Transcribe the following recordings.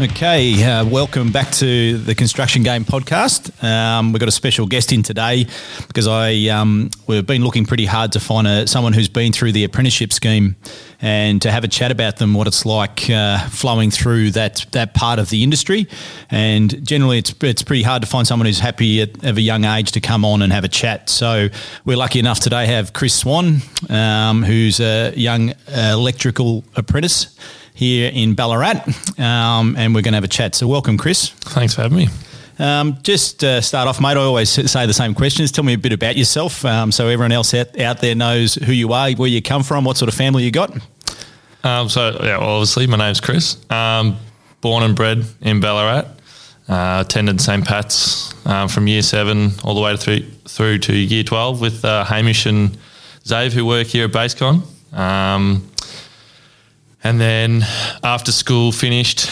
Okay, uh, welcome back to the Construction Game podcast. Um, we've got a special guest in today because I um, we've been looking pretty hard to find a, someone who's been through the apprenticeship scheme and to have a chat about them, what it's like uh, flowing through that that part of the industry. And generally, it's it's pretty hard to find someone who's happy at, of a young age to come on and have a chat. So we're lucky enough today to have Kris Swan, um, who's a young uh, electrical apprentice here in Ballarat, um, and we're going to have a chat. So, welcome, Kris. Thanks for having me. Um, just uh, start off, mate. I always say the same questions. Tell me a bit about yourself, um, so everyone else out, out there knows who you are, where you come from, what sort of family you got. Um, so, yeah, well, obviously, my name's Kris. Um, born and bred in Ballarat. Uh, attended St. Pat's uh, from year seven all the way through, through to year 12 with uh, Hamish and Zave, who work here at Basecon. Um, and then after school finished,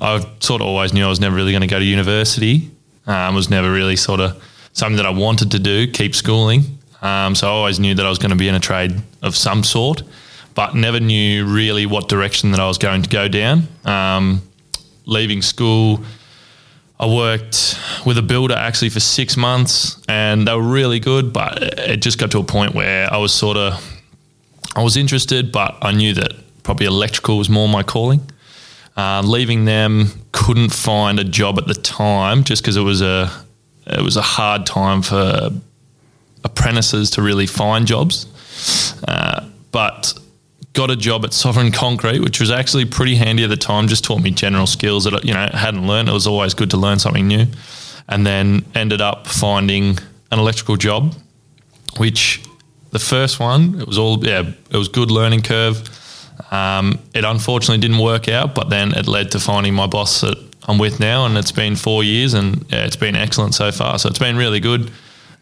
I sort of always knew I was never really going to go to university. Um, was never really sort of something that I wanted to do, keep schooling. Um, so I always knew that I was going to be in a trade of some sort, but never knew really what direction that I was going to go down. Um, leaving school, I worked with a builder actually for six months, and they were really good. But it just got to a point where I was sort of I was interested, but I knew that probably electrical was more my calling. Uh, leaving them, couldn't find a job at the time just because it was a it was a hard time for apprentices to really find jobs. Uh, but got a job at Sovereign Concrete, which was actually pretty handy at the time. Just taught me general skills that you know hadn't learned. It was always good to learn something new. And then ended up finding an electrical job, which the first one it was all yeah it was good learning curve um, it unfortunately didn't work out, but then it led to finding my boss that I'm with now, and it's been four years, and yeah, it's been excellent so far. So it's been really good.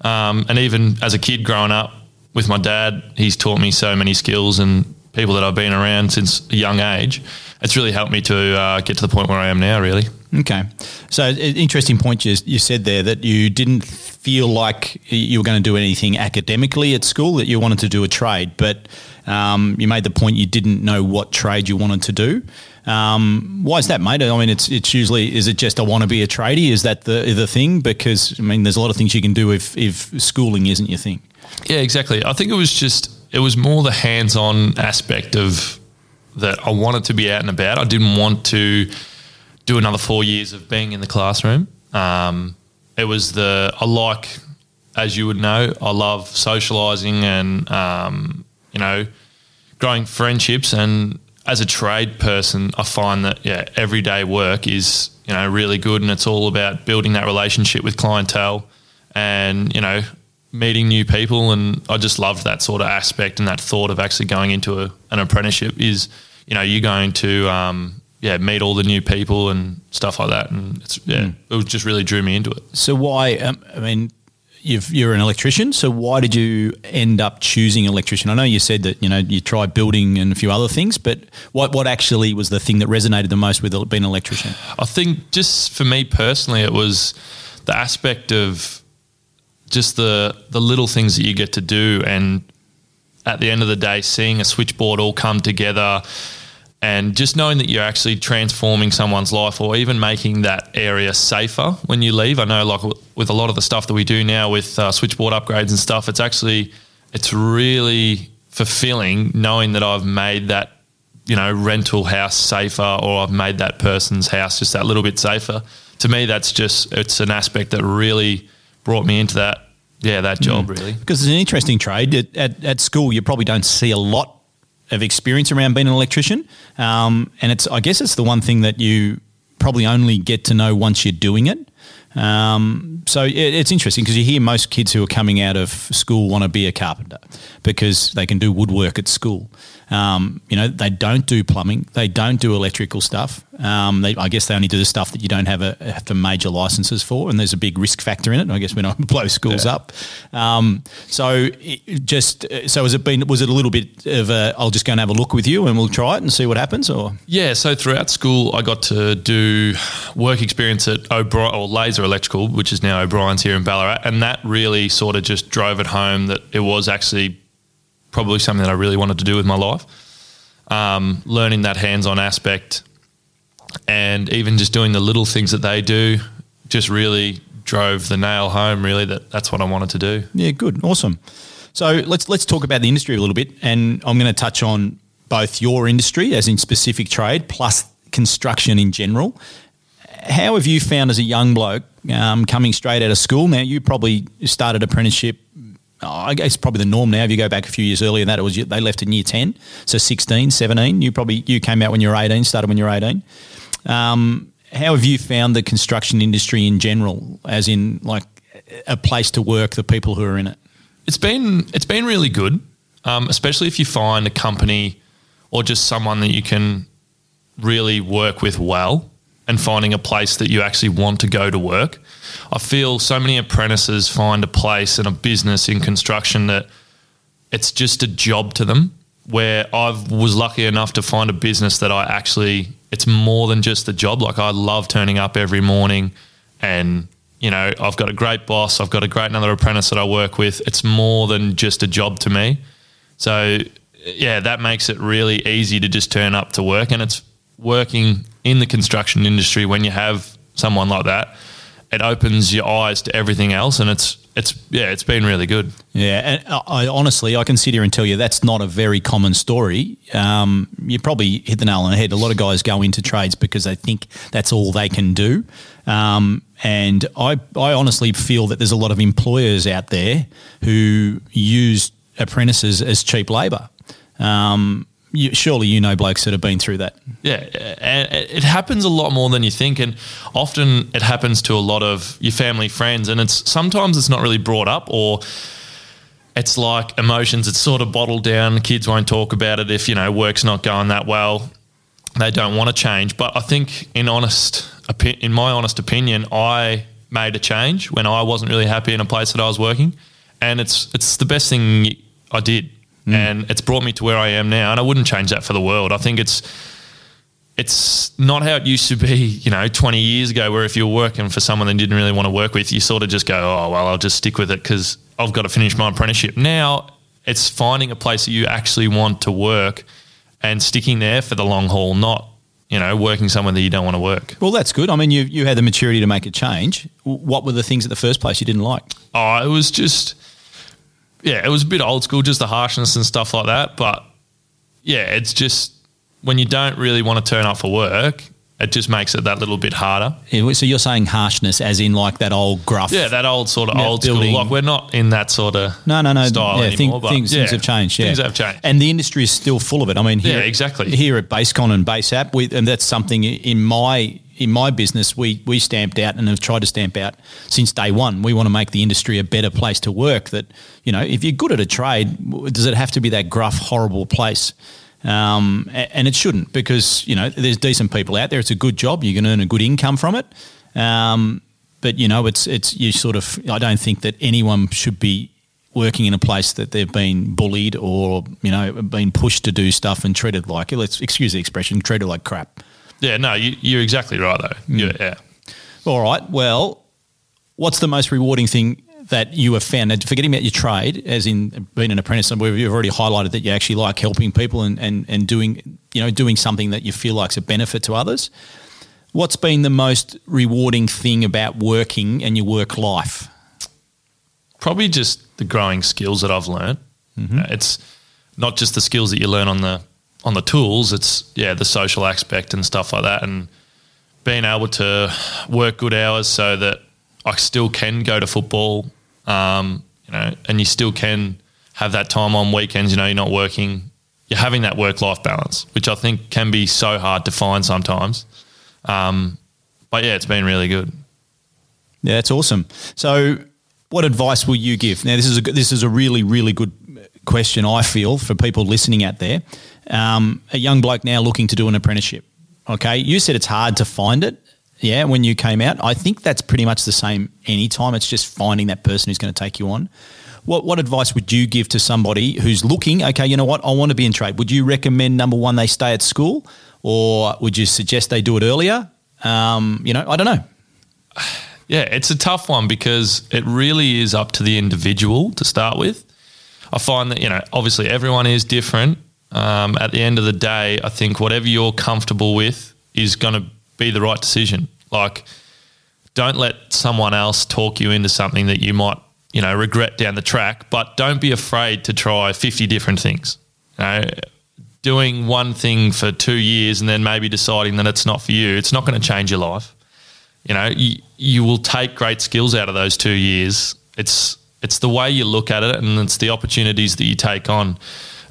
Um, and even as a kid growing up with my dad, he's taught me so many skills and people that I've been around since a young age. It's really helped me to uh, get to the point where I am now, really. Okay. So, interesting point you, you said there that you didn't feel like you were going to do anything academically at school, that you wanted to do a trade, but um, you made the point you didn't know what trade you wanted to do. Um, why is that, mate? I mean, it's it's usually is it just I want to be a tradie? Is that the the thing? Because I mean, there's a lot of things you can do if if schooling isn't your thing. Yeah, exactly. I think it was just it was more the hands-on aspect of that I wanted to be out and about. I didn't want to do another four years of being in the classroom. Um, it was the I like, as you would know, I love socialising and um, you know growing friendships and as a trade person, I find that yeah, everyday work is you know really good, and it's all about building that relationship with clientele, and you know meeting new people. And I just loved that sort of aspect and that thought of actually going into a, an apprenticeship is you know you're going to um, yeah meet all the new people and stuff like that, and it's yeah mm. it just really drew me into it. So why? Um, I mean, you are an electrician, so why did you end up choosing electrician? I know you said that you know you tried building and a few other things, but what what actually was the thing that resonated the most with being an electrician? I think just for me personally, it was the aspect of just the the little things that you get to do, and at the end of the day, seeing a switchboard all come together and just knowing that you're actually transforming someone's life or even making that area safer when you leave. I know, like with a lot of the stuff that we do now with uh, switchboard upgrades and stuff, it's actually it's really fulfilling knowing that I've made that you know rental house safer or I've made that person's house just that little bit safer. To me, that's just it's an aspect that really brought me into that. Yeah, that job mm. really because it's an interesting trade. At, at, at school, you probably don't see a lot of experience around being an electrician, um, and it's I guess it's the one thing that you probably only get to know once you're doing it. Um, so it, it's interesting because you hear most kids who are coming out of school want to be a carpenter because they can do woodwork at school. Um, you know, they don't do plumbing, they don't do electrical stuff. Um, they, I guess they only do the stuff that you don't have a have to major licenses for, and there's a big risk factor in it. I guess when I blow schools yeah. up. Um, so it just so has it been? Was it a little bit of a? I'll just go and have a look with you, and we'll try it and see what happens. Or yeah, so throughout school, I got to do work experience at O'Brien or Laser Electrical, which is now O'Brien's here in Ballarat, and that really sort of just drove it home that it was actually probably something that I really wanted to do with my life. Um, learning that hands-on aspect and even just doing the little things that they do just really drove the nail home really that that's what I wanted to do. Yeah, good. Awesome. So let's let's talk about the industry a little bit and I'm going to touch on both your industry as in specific trade plus construction in general. How have you found as a young bloke um, coming straight out of school? Now you probably started apprenticeship oh, I guess probably the norm now. If you go back a few years earlier, that it was they left in year ten, so 16, 17. You probably you came out when you were eighteen, started when you were eighteen. Um, how have you found the construction industry in general, as in like a place to work, the people who are in it? It's been it's been really good, um, especially if you find a company or just someone that you can really work with well, and finding a place that you actually want to go to work. I feel so many apprentices find a place and a business in construction that it's just a job to them. Where I was lucky enough to find a business that I actually, it's more than just a job. Like I love turning up every morning and, you know, I've got a great boss, I've got a great another apprentice that I work with. It's more than just a job to me. So, yeah, that makes it really easy to just turn up to work. And it's working in the construction industry when you have someone like that it opens your eyes to everything else, and it's it's yeah, it's been really good. Yeah, and I, honestly, I can sit here and tell you that's not a very common story. Um, you probably hit the nail on the head. A lot of guys go into trades because they think that's all they can do, um, and I I honestly feel that there's a lot of employers out there who use apprentices as cheap labour. Um, you, surely you know blokes that have been through that. Yeah, and it happens a lot more than you think, and often it happens to a lot of your family friends, and it's sometimes it's not really brought up or. It's like emotions. It's sort of bottled down. Kids won't talk about it if you know work's not going that well. They don't want to change. But I think, in honest, in my honest opinion, I made a change when I wasn't really happy in a place that I was working, and it's it's the best thing I did mm. and it's brought me to where I am now. And I wouldn't change that for the world. I think it's it's not how it used to be, you know, 20 years ago, where if you're working for someone that didn't really want to work with, you sort of just go, oh, well, I'll just stick with it because I've got to finish my apprenticeship. Now it's finding a place that you actually want to work and sticking there for the long haul, not, you know, working somewhere that you don't want to work. Well, that's good. I mean, you, you had the maturity to make a change. What were the things at the first place you didn't like? Oh, it was just yeah, it was a bit old school, just the harshness and stuff like that. But yeah, it's just when you don't really want to turn up for work, it just makes it that little bit harder. Yeah, so you're saying harshness, as in like that old gruff, yeah, that old sort of old building. school. Like we're not in that sort of no, no, no style yeah, anymore. Think, things, yeah, things have changed. Yeah. Things have changed, and the industry is still full of it. I mean, here, yeah, exactly. Here at BaseCon and BaseApp, we, and that's something in my in my business, we we stamped out and have tried to stamp out since day one. We want to make the industry a better place to work. That you know, if you're good at a trade, does it have to be that gruff, horrible place? Um, and it shouldn't because you know there's decent people out there. It's a good job. You can earn a good income from it. Um, but you know, it's it's you sort of. I don't think that anyone should be working in a place that they've been bullied or you know been pushed to do stuff and treated like let's excuse the expression treated like crap. Yeah, no, you, are exactly right though. Mm. Yeah, yeah. All right. Well, what's the most rewarding thing that you have found? And forgetting about your trade, as in being an apprentice, and you've already highlighted that you actually like helping people and, and, and doing you know doing something that you feel like is a benefit to others. What's been the most rewarding thing about working and your work life? Probably just the growing skills that I've learned. Mm-hmm. It's not just the skills that you learn on the on the tools, it's yeah the social aspect and stuff like that, and being able to work good hours so that I still can go to football, um, you know, and you still can have that time on weekends. You know, you're not working, you're having that work life balance, which I think can be so hard to find sometimes. Um, but yeah, it's been really good. Yeah, that's awesome. So, what advice will you give? Now, this is a this is a really really good question. I feel for people listening out there um, a young bloke now looking to do an apprenticeship. Okay, you said it's hard to find it. Yeah, when you came out, I think that's pretty much the same anytime. It's just finding that person who's going to take you on. What what advice would you give to somebody who's looking? Okay, you know what, I want to be in trade. Would you recommend number one they stay at school, or would you suggest they do it earlier? Um, you know, I don't know. Yeah, it's a tough one because it really is up to the individual to start with. I find that you know, obviously everyone is different, um, at the end of the day, I think whatever you're comfortable with is going to be the right decision. Like, don't let someone else talk you into something that you might, you know, regret down the track. But don't be afraid to try fifty different things. You know, doing one thing for two years and then maybe deciding that it's not for you, it's not going to change your life. You know, you, you will take great skills out of those two years. It's it's the way you look at it and it's the opportunities that you take on.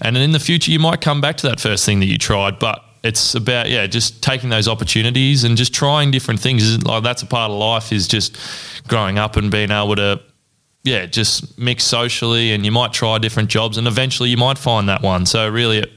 And then in the future, you might come back to that first thing that you tried, but it's about yeah, just taking those opportunities and just trying different things. Like that's a part of life is just growing up and being able to yeah, just mix socially, and you might try different jobs, and eventually you might find that one. So really, it,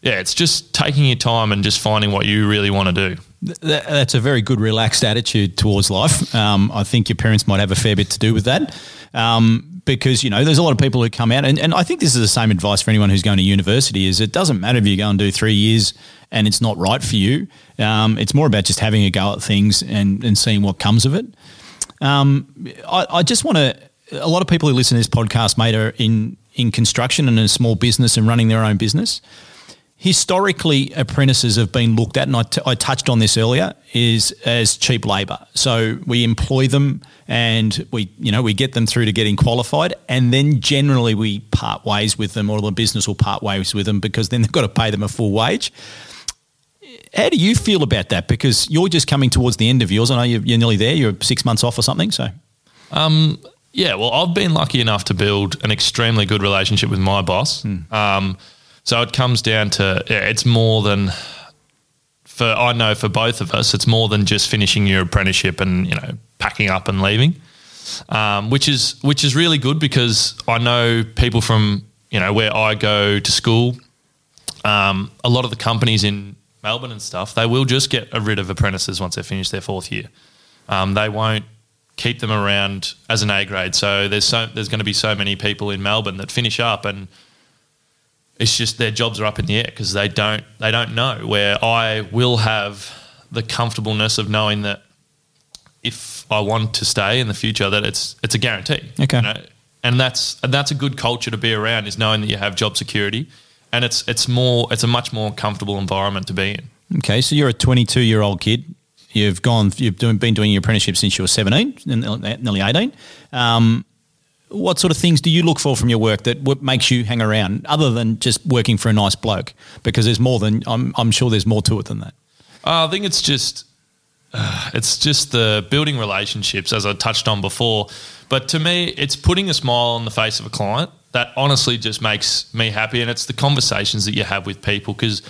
yeah, it's just taking your time and just finding what you really want to do. That's a very good, relaxed attitude towards life. Um, I think your parents might have a fair bit to do with that. Um, because you know there's a lot of people who come out and, and I think this is the same advice for anyone who's going to university is it doesn't matter if you go and do three years and it's not right for you. Um, it's more about just having a go at things and, and seeing what comes of it. Um, I, I, just want to a lot of people who listen to this podcast mate are in in construction and a small business and running their own business historically apprentices have been looked at, and I, t- I touched on this earlier, is as cheap labour. So we employ them and we, you know, we get them through to getting qualified, and then generally we part ways with them, or the business will part ways with them because then they've got to pay them a full wage. How do you feel about that? Because you're just coming towards the end of yours. I know you're, you're nearly there. You're six months off or something. So, um, yeah. Well, I've been lucky enough to build an extremely good relationship with my boss. Mm. Um, so it comes down to yeah, it's more than for I know for both of us, it's more than just finishing your apprenticeship and you know packing up and leaving, um, which is which is really good because I know people from you know where I go to school. Um, a lot of the companies in Melbourne and stuff, they will just get rid of apprentices once they finish their fourth year. Um, they won't keep them around as an A grade. So there's so there's going to be so many people in Melbourne that finish up and it's just their jobs are up in the air because they don't they don't know. Where I will have the comfortableness of knowing that if I want to stay in the future, that it's it's a guarantee. Okay. You know? And that's and that's a good culture to be around is knowing that you have job security, and it's it's more it's a much more comfortable environment to be in. Okay, so you're a 22 year old kid. You've gone. You've doing, been doing your apprenticeship since you were 17, nearly 18. Um, what sort of things do you look for from your work that makes you hang around other than just working for a nice bloke? Because there's more than, I'm, I'm sure there's more to it than that. Uh, I think it's just, uh, it's just the building relationships as I touched on before. But to me, it's putting a smile on the face of a client that honestly just makes me happy. And it's the conversations that you have with people because,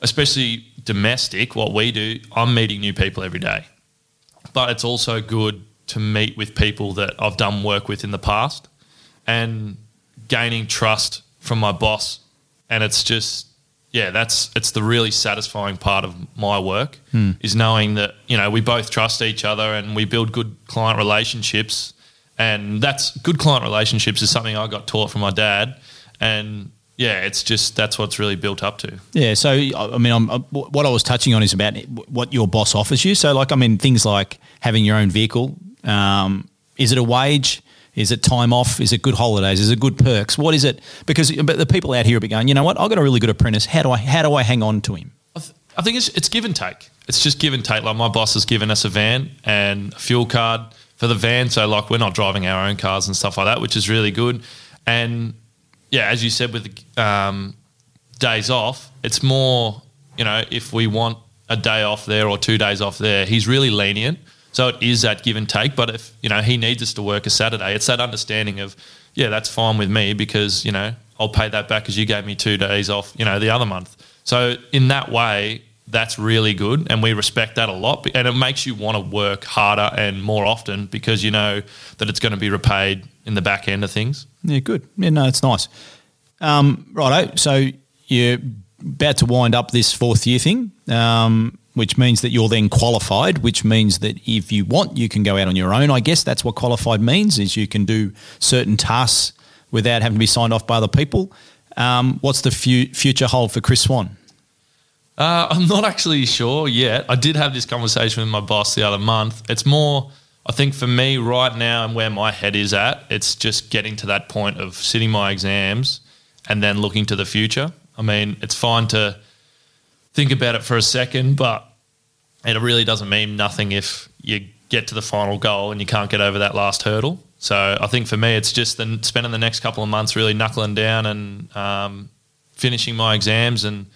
especially domestic, what we do, I'm meeting new people every day. But it's also good to meet with people that I've done work with in the past and gaining trust from my boss. And it's just, yeah, that's it's the really satisfying part of my work hmm. is knowing that you know we both trust each other and we build good client relationships. And that's good client relationships is something I got taught from my dad. And yeah, it's just that's what's really built up to. Yeah. So I mean, I'm, what I was touching on is about what your boss offers you. So like, I mean, things like having your own vehicle, um, is it a wage? Is it time off? Is it good holidays? Is it good perks? What is it? Because but the people out here will be going, you know what? I've got a really good apprentice. How do I how do I hang on to him? I, th- I think it's, it's give and take. It's just give and take. Like my boss has given us a van and a fuel card for the van, so like we're not driving our own cars and stuff like that, which is really good. And yeah, as you said with um, days off, it's more you know if we want a day off there or two days off there, he's really lenient so it is that give and take. But if you know he needs us to work a Saturday, it's that understanding of yeah, that's fine with me because you know I'll pay that back as you gave me two days off, you know, the other month. So in that way, that's really good, and we respect that a lot. And it makes you want to work harder and more often because you know that it's going to be repaid in the back end of things. Yeah, good. Yeah, no, it's nice. Um, righto. So you're about to wind up this fourth year thing. Um, which means that you're then qualified, which means that if you want, you can go out on your own. I guess that's what qualified means is you can do certain tasks without having to be signed off by other people. Um, what's the fu- future hold for Kris Swan? Uh, I'm not actually sure yet. I did have this conversation with my boss the other month. It's more, I think for me right now and where my head is at, it's just getting to that point of sitting my exams and then looking to the future. I mean, it's fine to think about it for a second, but it really doesn't mean nothing if you get to the final goal and you can't get over that last hurdle. So I think for me, it's just the, spending the next couple of months really knuckling down and um, finishing my exams and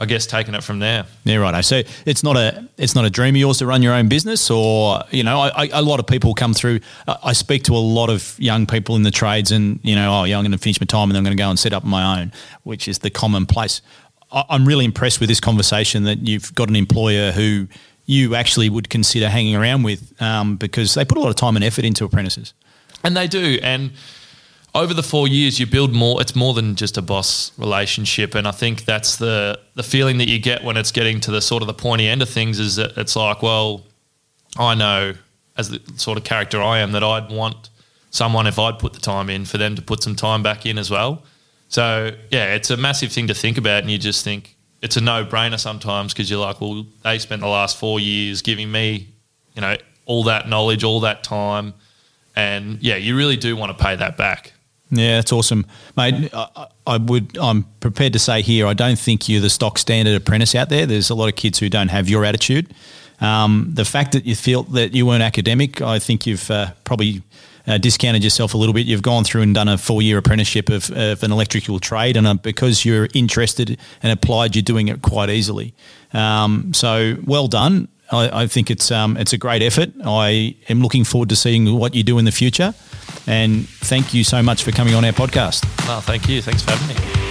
I guess taking it from there. Yeah, right. So it's not a it's not a dream of yours to run your own business, or you know, I, I, a lot of people come through. I speak to a lot of young people in the trades, and you know, oh yeah, I'm going to finish my time and then I'm going to go and set up my own, which is the commonplace. I'm really impressed with this conversation that you've got an employer who you actually would consider hanging around with um, because they put a lot of time and effort into apprentices. And they do. And over the four years, you build more. It's more than just a boss relationship, and I think that's the the feeling that you get when it's getting to the sort of the pointy end of things. Is that it's like, well, I know as the sort of character I am that I'd want someone if I'd put the time in for them to put some time back in as well. So yeah, it's a massive thing to think about, and you just think it's a no brainer sometimes because you're like, well, they spent the last four years giving me, you know, all that knowledge, all that time, and yeah, you really do want to pay that back. Yeah, that's awesome, mate. I, I, would. I'm prepared to say here. I don't think you're the stock standard apprentice out there. There's a lot of kids who don't have your attitude. Um, the fact that you feel that you weren't academic, I think you've uh, probably uh, discounted yourself a little bit. You've gone through and done a four year apprenticeship of, of, an electrical trade, and uh, because you're interested and applied, you're doing it quite easily. Um, so well done. I, I think it's um, it's a great effort. I am looking forward to seeing what you do in the future. And thank you so much for coming on our podcast. Thank you. Thanks for having me.